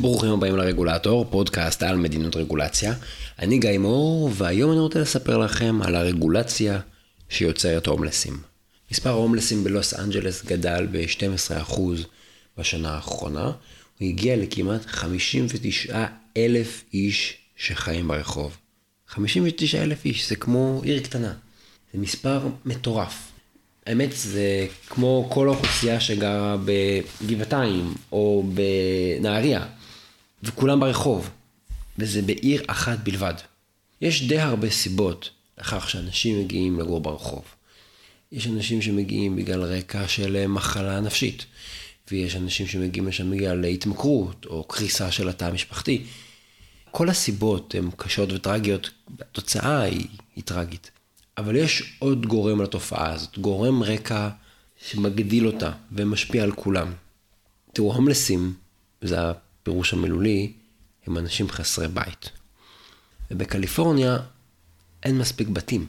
ברוכים הבאים לרגולטור, פודקאסט על מדיניות רגולציה. אני גיא מור, והיום אני רוצה לספר לכם על הרגולציה שיוצרת הומלסים. מספר ההומלסים בלוס אנג'לס גדל ב-12% בשנה האחרונה. הוא הגיע לכמעט 59 אלף איש שחיים ברחוב. 59 אלף איש, זה כמו עיר קטנה. זה מספר מטורף. האמת זה כמו כל האוכלוסייה שגרה בגבעתיים או בנהריה, וכולם ברחוב, וזה בעיר אחת בלבד. יש די הרבה סיבות לכך שאנשים מגיעים לגור ברחוב. יש אנשים שמגיעים בגלל רקע של מחלה נפשית, ויש אנשים שמגיעים לשם בגלל התמכרות או קריסה של התא המשפחתי. כל הסיבות הן קשות וטרגיות, התוצאה היא, היא טרגית. אבל יש עוד גורם לתופעה הזאת, גורם רקע שמגדיל אותה ומשפיע על כולם. תראו, הומלסים, זה הפירוש המילולי, הם אנשים חסרי בית. ובקליפורניה אין מספיק בתים,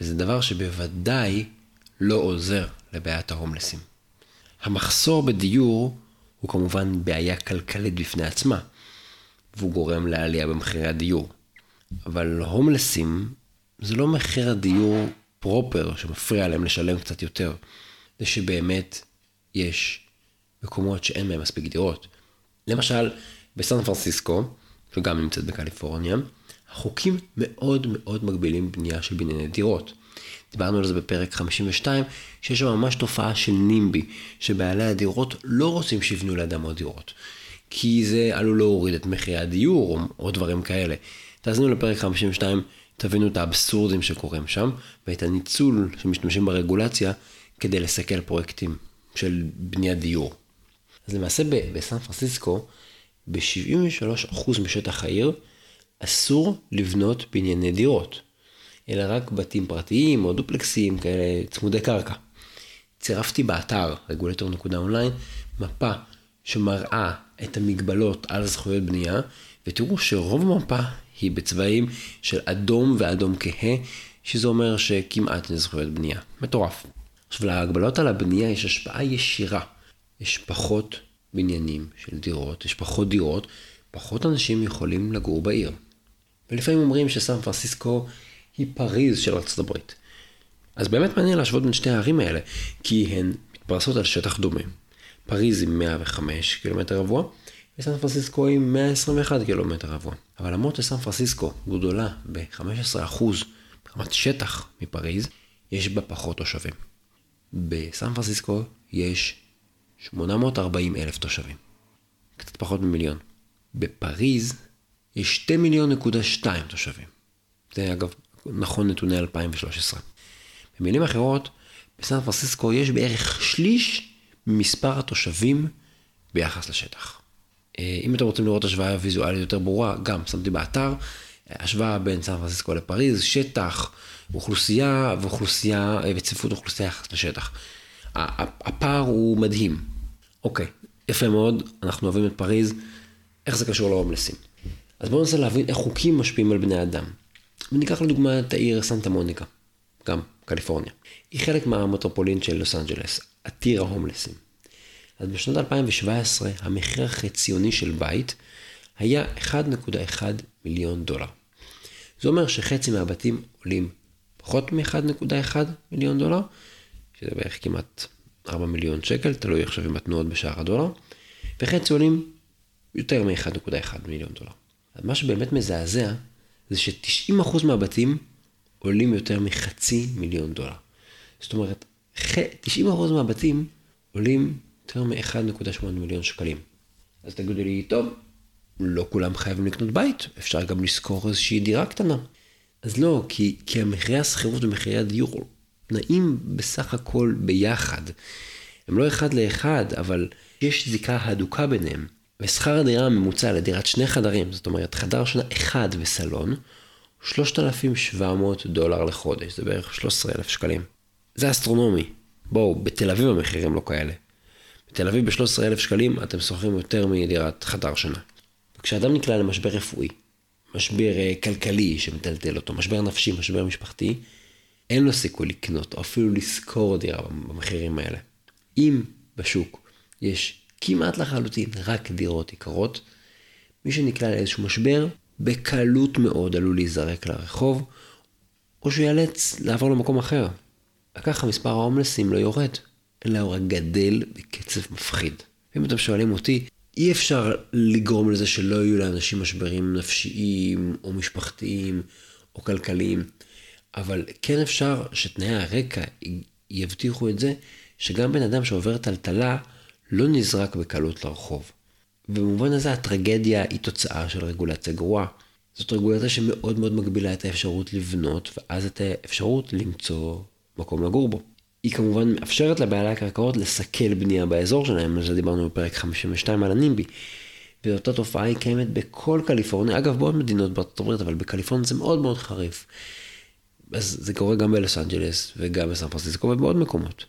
וזה דבר שבוודאי לא עוזר לבעיית ההומלסים. המחסור בדיור הוא כמובן בעיה כלכלית בפני עצמה, והוא גורם לעלייה במחירי הדיור. אבל הומלסים זה לא מחיר הדיור פרופר שמפריע להם לשלם קצת יותר, זה שבאמת יש מקומות שאין בהם מספיק דירות. למשל, בסן פרנסיסקו, שגם נמצאת בקליפורניה, החוקים מאוד מאוד מגבילים בנייה של בנייני דירות. דיברנו על זה בפרק 52, שיש שם ממש תופעה של נימבי, שבעלי הדירות לא רוצים שיבנו לידם עוד דירות. כי זה עלול להוריד את מחירי הדיור או, או דברים כאלה. תאזינו לפרק 52, תבינו את האבסורדים שקורים שם, ואת הניצול שמשתמשים ברגולציה כדי לסכל פרויקטים של בניית דיור. אז למעשה בסן פרנסיסקו, ב-73% משטח העיר, אסור לבנות בנייני דירות, אלא רק בתים פרטיים או דופלקסים כאלה צמודי קרקע. צירפתי באתר רגולטור.אונליין מפה שמראה את המגבלות על זכויות בנייה, ותראו שרוב המפה היא בצבעים של אדום ואדום כהה, שזה אומר שכמעט אין זכויות בנייה. מטורף. עכשיו, להגבלות על הבנייה יש השפעה ישירה. יש פחות בניינים של דירות, יש פחות דירות, פחות אנשים יכולים לגור בעיר. ולפעמים אומרים שסן פרנסיסקו היא פריז של ארצות הברית. אז באמת מעניין להשוות בין שתי הערים האלה, כי הן מתפרסות על שטח דומה. פריז עם 105 קילומטר רבוע, וסן פרנסיסקו עם 121 קילומטר רבוע. אבל למרות שסן פרנסיסקו גדולה ב-15% ברמת שטח מפריז, יש בה פחות תושבים. בסן פרנסיסקו יש 840 אלף תושבים. קצת פחות ממיליון. בפריז יש 2 מיליון נקודה 2 תושבים. זה אגב נכון נתוני 2013. במילים אחרות, בסן פרנסיסקו יש בערך שליש ממספר התושבים ביחס לשטח. אה, אם אתם רוצים לראות השוואה ויזואלית יותר ברורה, גם שמתי באתר, השוואה בין סן פרנסיסקו לפריז, שטח, אוכלוסייה ואוכלוסייה אה, וצפיפות אוכלוסייה יחס לשטח. הפער הוא מדהים. אוקיי, יפה מאוד, אנחנו אוהבים את פריז, איך זה קשור להומלסים? אז בואו ננסה להבין איך חוקים משפיעים על בני אדם. וניקח לדוגמה את העיר סנטה מוניקה, גם קליפורניה. היא חלק מהמטרופולין של לוס אנג'לס, עתיר ההומלסים. אז בשנת 2017 המחיר החציוני של בית היה 1.1 מיליון דולר. זה אומר שחצי מהבתים עולים פחות מ-1.1 מיליון דולר, שזה בערך כמעט 4 מיליון שקל, תלוי עכשיו עם התנועות בשער הדולר, וחצי עולים יותר מ-1.1 מיליון דולר. אז מה שבאמת מזעזע, זה ש-90% מהבתים עולים יותר מחצי מיליון דולר. זאת אומרת, 90% מהבתים עולים יותר מ-1.8 מיליון שקלים. אז תגידו לי, טוב, לא כולם חייבים לקנות בית, אפשר גם לשכור איזושהי דירה קטנה. אז לא, כי, כי המחירי השכירות ומחירי הדיור נעים בסך הכל ביחד. הם לא אחד לאחד, אבל יש זיקה הדוקה ביניהם. ושכר הדירה הממוצע לדירת שני חדרים, זאת אומרת חדר שנה אחד וסלון, 3,700 דולר לחודש, זה בערך 13,000 שקלים. זה אסטרונומי. בואו, בתל אביב המחירים לא כאלה. בתל אביב ב-13,000 שקלים אתם שוכרים יותר מדירת חדר שנה. וכשאדם נקלע למשבר רפואי, משבר אה, כלכלי שמטלטל אותו, משבר נפשי, משבר משפחתי, אין לו סיכוי לקנות או אפילו לשכור דירה במחירים האלה. אם בשוק יש כמעט לחלוטין רק דירות יקרות, מי שנקלע לאיזשהו משבר, בקלות מאוד עלול להיזרק לרחוב, או שהוא ייאלץ לעבור למקום אחר. וככה מספר ההומלסים לא יורד, אלא הוא רק גדל בקצב מפחיד. ואם אתם שואלים אותי, אי אפשר לגרום לזה שלא יהיו לאנשים משברים נפשיים, או משפחתיים, או כלכליים, אבל כן אפשר שתנאי הרקע יבטיחו את זה, שגם בן אדם שעובר טלטלה לא נזרק בקלות לרחוב. ובמובן הזה הטרגדיה היא תוצאה של רגולציה גרועה. זאת רגולציה שמאוד מאוד מגבילה את האפשרות לבנות, ואז את האפשרות למצוא מקום לגור בו. היא כמובן מאפשרת לבעלי הקרקעות לסכל בנייה באזור שלהם, על זה דיברנו בפרק 52 על הנימבי. ואותה תופעה היא קיימת בכל קליפורניה, אגב בעוד מדינות בארצות הברית, אבל בקליפורניה זה מאוד מאוד חריף. אז זה קורה גם בלוס אנג'לס וגם בסן פרנסיסקו ובעוד מקומות.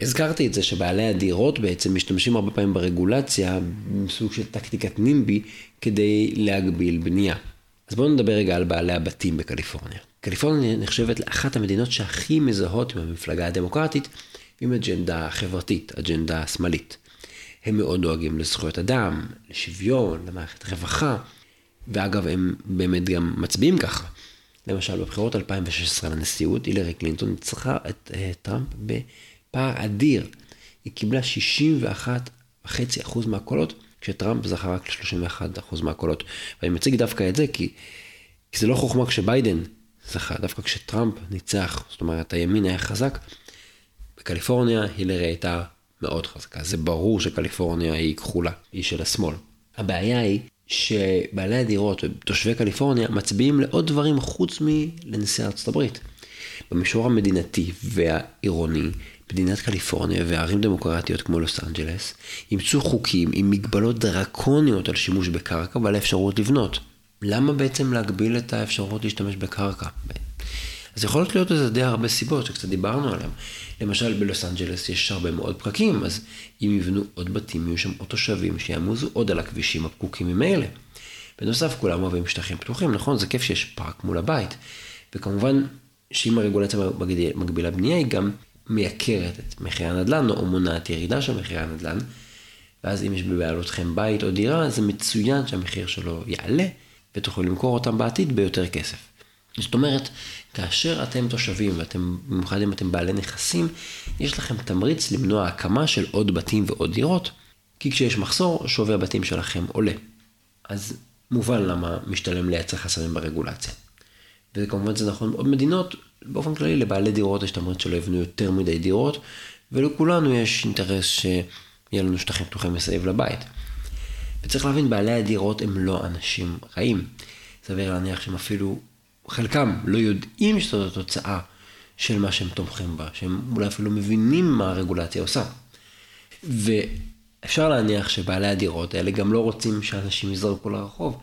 הזכרתי את זה שבעלי הדירות בעצם משתמשים הרבה פעמים ברגולציה, בסוג של טקטיקת נימבי, כדי להגביל בנייה. אז בואו נדבר רגע על בעלי הבתים בקליפורניה. קליפורניה נחשבת לאחת המדינות שהכי מזהות עם המפלגה הדמוקרטית, עם אג'נדה חברתית, אג'נדה שמאלית. הם מאוד דואגים לזכויות אדם, לשוויון, למערכת רווחה, ואגב, הם באמת גם מצביעים ככה. למשל, בבחירות 2016 לנשיאות, הילרי קלינטון ניצחה את uh, טראמפ בפער אדיר. היא קיבלה 61.5% מהקולות, כשטראמפ זכה רק ל-31% מהקולות. ואני מציג דווקא את זה כי, כי זה לא חוכמה כשביידן זכה, דווקא כשטראמפ ניצח, זאת אומרת הימין היה חזק, בקליפורניה הילרי הייתה מאוד חזקה. זה ברור שקליפורניה היא כחולה, היא של השמאל. הבעיה היא שבעלי הדירות ותושבי קליפורניה מצביעים לעוד דברים חוץ מלנשיא ארצות הברית. במישור המדינתי והעירוני, מדינת קליפורניה וערים דמוקרטיות כמו לוס אנג'לס אימצו חוקים עם מגבלות דרקוניות על שימוש בקרקע ועל האפשרות לבנות. למה בעצם להגביל את האפשרות להשתמש בקרקע? אז יכול להיות לזה די הרבה סיבות שקצת דיברנו עליהן. למשל בלוס אנג'לס יש הרבה מאוד פקקים, אז אם יבנו עוד בתים, יהיו שם עוד תושבים שיעמוזו עוד על הכבישים הפקוקים ממילא. בנוסף, כולם אוהבים שטחים פתוחים, נכון? זה כיף שיש פארק מול הבית. וכמובן, שאם הרגולציה מגבילה בנייה, היא גם מייקרת את מחירי הנדל"ן, או מונעת ירידה של מחירי הנדל"ן. ואז אם יש בבעלותכם בית או דירה, זה מצוין שהמחיר שלו יעלה, ותוכלו למכור אותם בעתיד ביותר כסף. זאת אומרת, כאשר אתם תושבים, ואתם, במיוחד אם אתם בעלי נכסים, יש לכם תמריץ למנוע הקמה של עוד בתים ועוד דירות, כי כשיש מחסור, שווי הבתים שלכם עולה. אז מובן למה משתלם לייצר חסמים ברגולציה. וכמובן זה נכון בעוד מדינות, באופן כללי לבעלי דירות יש תמריץ שלא יבנו יותר מדי דירות, ולכולנו יש אינטרס שיהיה לנו שטחים פתוחים מסביב לבית. וצריך להבין, בעלי הדירות הם לא אנשים רעים. סביר להניח שהם אפילו חלקם לא יודעים שזאת התוצאה של מה שהם תומכים בה, שהם אולי אפילו מבינים מה הרגולציה עושה. ואפשר להניח שבעלי הדירות האלה גם לא רוצים שאנשים יזרקו לרחוב.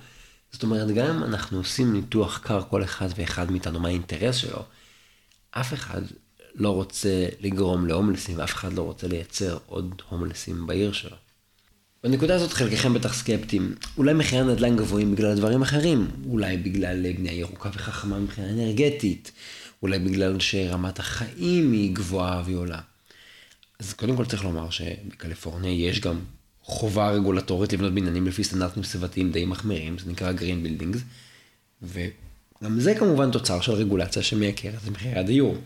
זאת אומרת, גם אם אנחנו עושים ניתוח קר כל אחד ואחד מאיתנו, מה האינטרס שלו, אף אחד לא רוצה לגרום להומלסים, ואף אחד לא רוצה לייצר עוד הומלסים בעיר שלו. בנקודה הזאת חלקכם בטח סקפטיים. אולי מחירי הנדל"ן גבוהים בגלל דברים אחרים. אולי בגלל בנייה ירוקה וחכמה מבחינה אנרגטית. אולי בגלל שרמת החיים היא גבוהה והיא עולה. אז קודם כל צריך לומר שבקליפורניה יש גם חובה רגולטורית לבנות בניינים לפי סטנדרטים סביבתיים די מחמירים, זה נקרא Green Buildings, וגם זה כמובן תוצר של רגולציה שמייקרת את מחירי הדיור.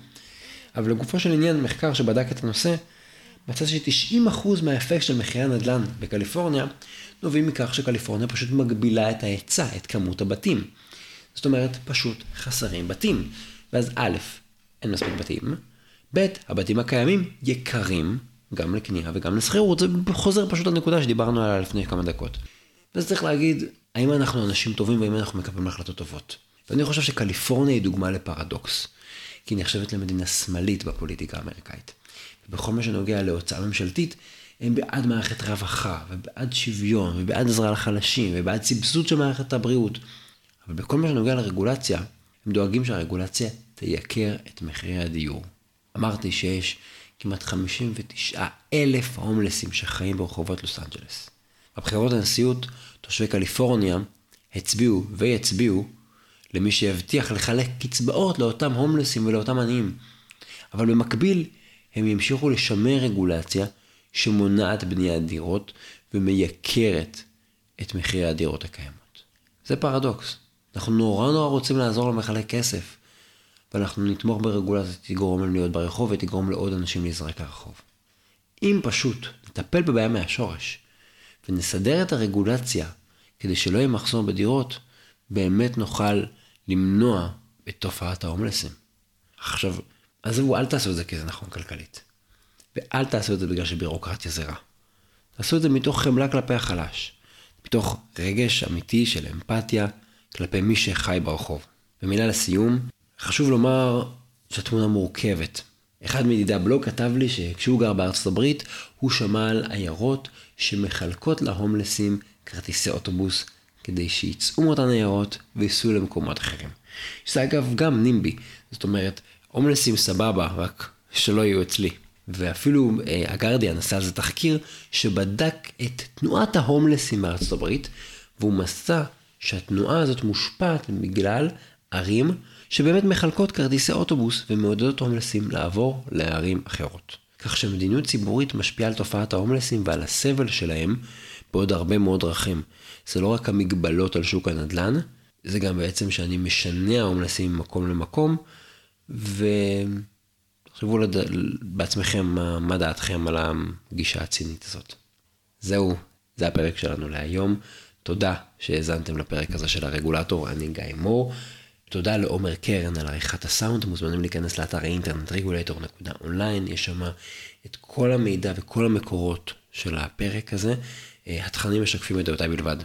אבל לגופו של עניין, מחקר שבדק את הנושא, מצא ש-90% מהאפקט של מחירי הנדל"ן בקליפורניה נובעים מכך שקליפורניה פשוט מגבילה את ההיצע, את כמות הבתים. זאת אומרת, פשוט חסרים בתים. ואז א', אין מספיק בתים, ב', הבתים הקיימים יקרים גם לקנייה וגם לשכירות, זה חוזר פשוט לנקודה שדיברנו עליה לפני כמה דקות. ואז צריך להגיד, האם אנחנו אנשים טובים והאם אנחנו מקבלים החלטות טובות. ואני חושב שקליפורניה היא דוגמה לפרדוקס, כי היא נחשבת למדינה שמאלית בפוליטיקה האמריקאית. ובכל מה שנוגע להוצאה ממשלתית, הם בעד מערכת רווחה, ובעד שוויון, ובעד עזרה לחלשים, ובעד סבסוד של מערכת הבריאות. אבל בכל מה שנוגע לרגולציה, הם דואגים שהרגולציה תייקר את מחירי הדיור. אמרתי שיש כמעט 59 אלף הומלסים שחיים ברחובות לוס אנג'לס. בבחירות לנשיאות, תושבי קליפורניה הצביעו ויצביעו למי שיבטיח לחלק קצבאות לאותם הומלסים ולאותם עניים. אבל במקביל, הם ימשיכו לשמר רגולציה שמונעת בניית דירות ומייקרת את מחירי הדירות הקיימות. זה פרדוקס. אנחנו נורא נורא רוצים לעזור למחלק כסף, ואנחנו נתמוך ברגולציה שתגרום להם להיות ברחוב ותגרום לעוד אנשים להיזרק לרחוב. אם פשוט נטפל בבעיה מהשורש, ונסדר את הרגולציה כדי שלא יהיה מחסור בדירות, באמת נוכל למנוע את תופעת ההומלסים. עכשיו, עזבו, אל תעשו את זה כי זה נכון כלכלית. ואל תעשו את זה בגלל שבירוקרטיה זה רע. תעשו את זה מתוך חמלה כלפי החלש. מתוך רגש אמיתי של אמפתיה כלפי מי שחי ברחוב. ומילה לסיום, חשוב לומר שהתמונה מורכבת. אחד מידידי הבלוג כתב לי שכשהוא גר בארצות הברית, הוא שמע על עיירות שמחלקות להומלסים כרטיסי אוטובוס כדי שיצאו מאותן עיירות וייסעו למקומות אחרים. שזה אגב גם נימבי, זאת אומרת, הומלסים סבבה, רק שלא יהיו אצלי. ואפילו אה, הגרדיאן עשה על זה תחקיר שבדק את תנועת ההומלסים בארצות הברית, והוא מצא שהתנועה הזאת מושפעת בגלל ערים שבאמת מחלקות כרטיסי אוטובוס ומעודדות הומלסים לעבור לערים אחרות. כך שמדיניות ציבורית משפיעה על תופעת ההומלסים ועל הסבל שלהם בעוד הרבה מאוד דרכים. זה לא רק המגבלות על שוק הנדל"ן, זה גם בעצם שאני משנע הומלסים ממקום למקום, ותחשבו לד... בעצמכם מה, מה דעתכם על הגישה הצינית הזאת. זהו, זה הפרק שלנו להיום. תודה שהאזנתם לפרק הזה של הרגולטור, אני גיא מור. תודה לעומר קרן על עריכת הסאונד, אתם מוזמנים להיכנס לאתר האינטרנט רגולטור.אונליין, יש שם את כל המידע וכל המקורות של הפרק הזה. התכנים משקפים את דעותיי בלבד.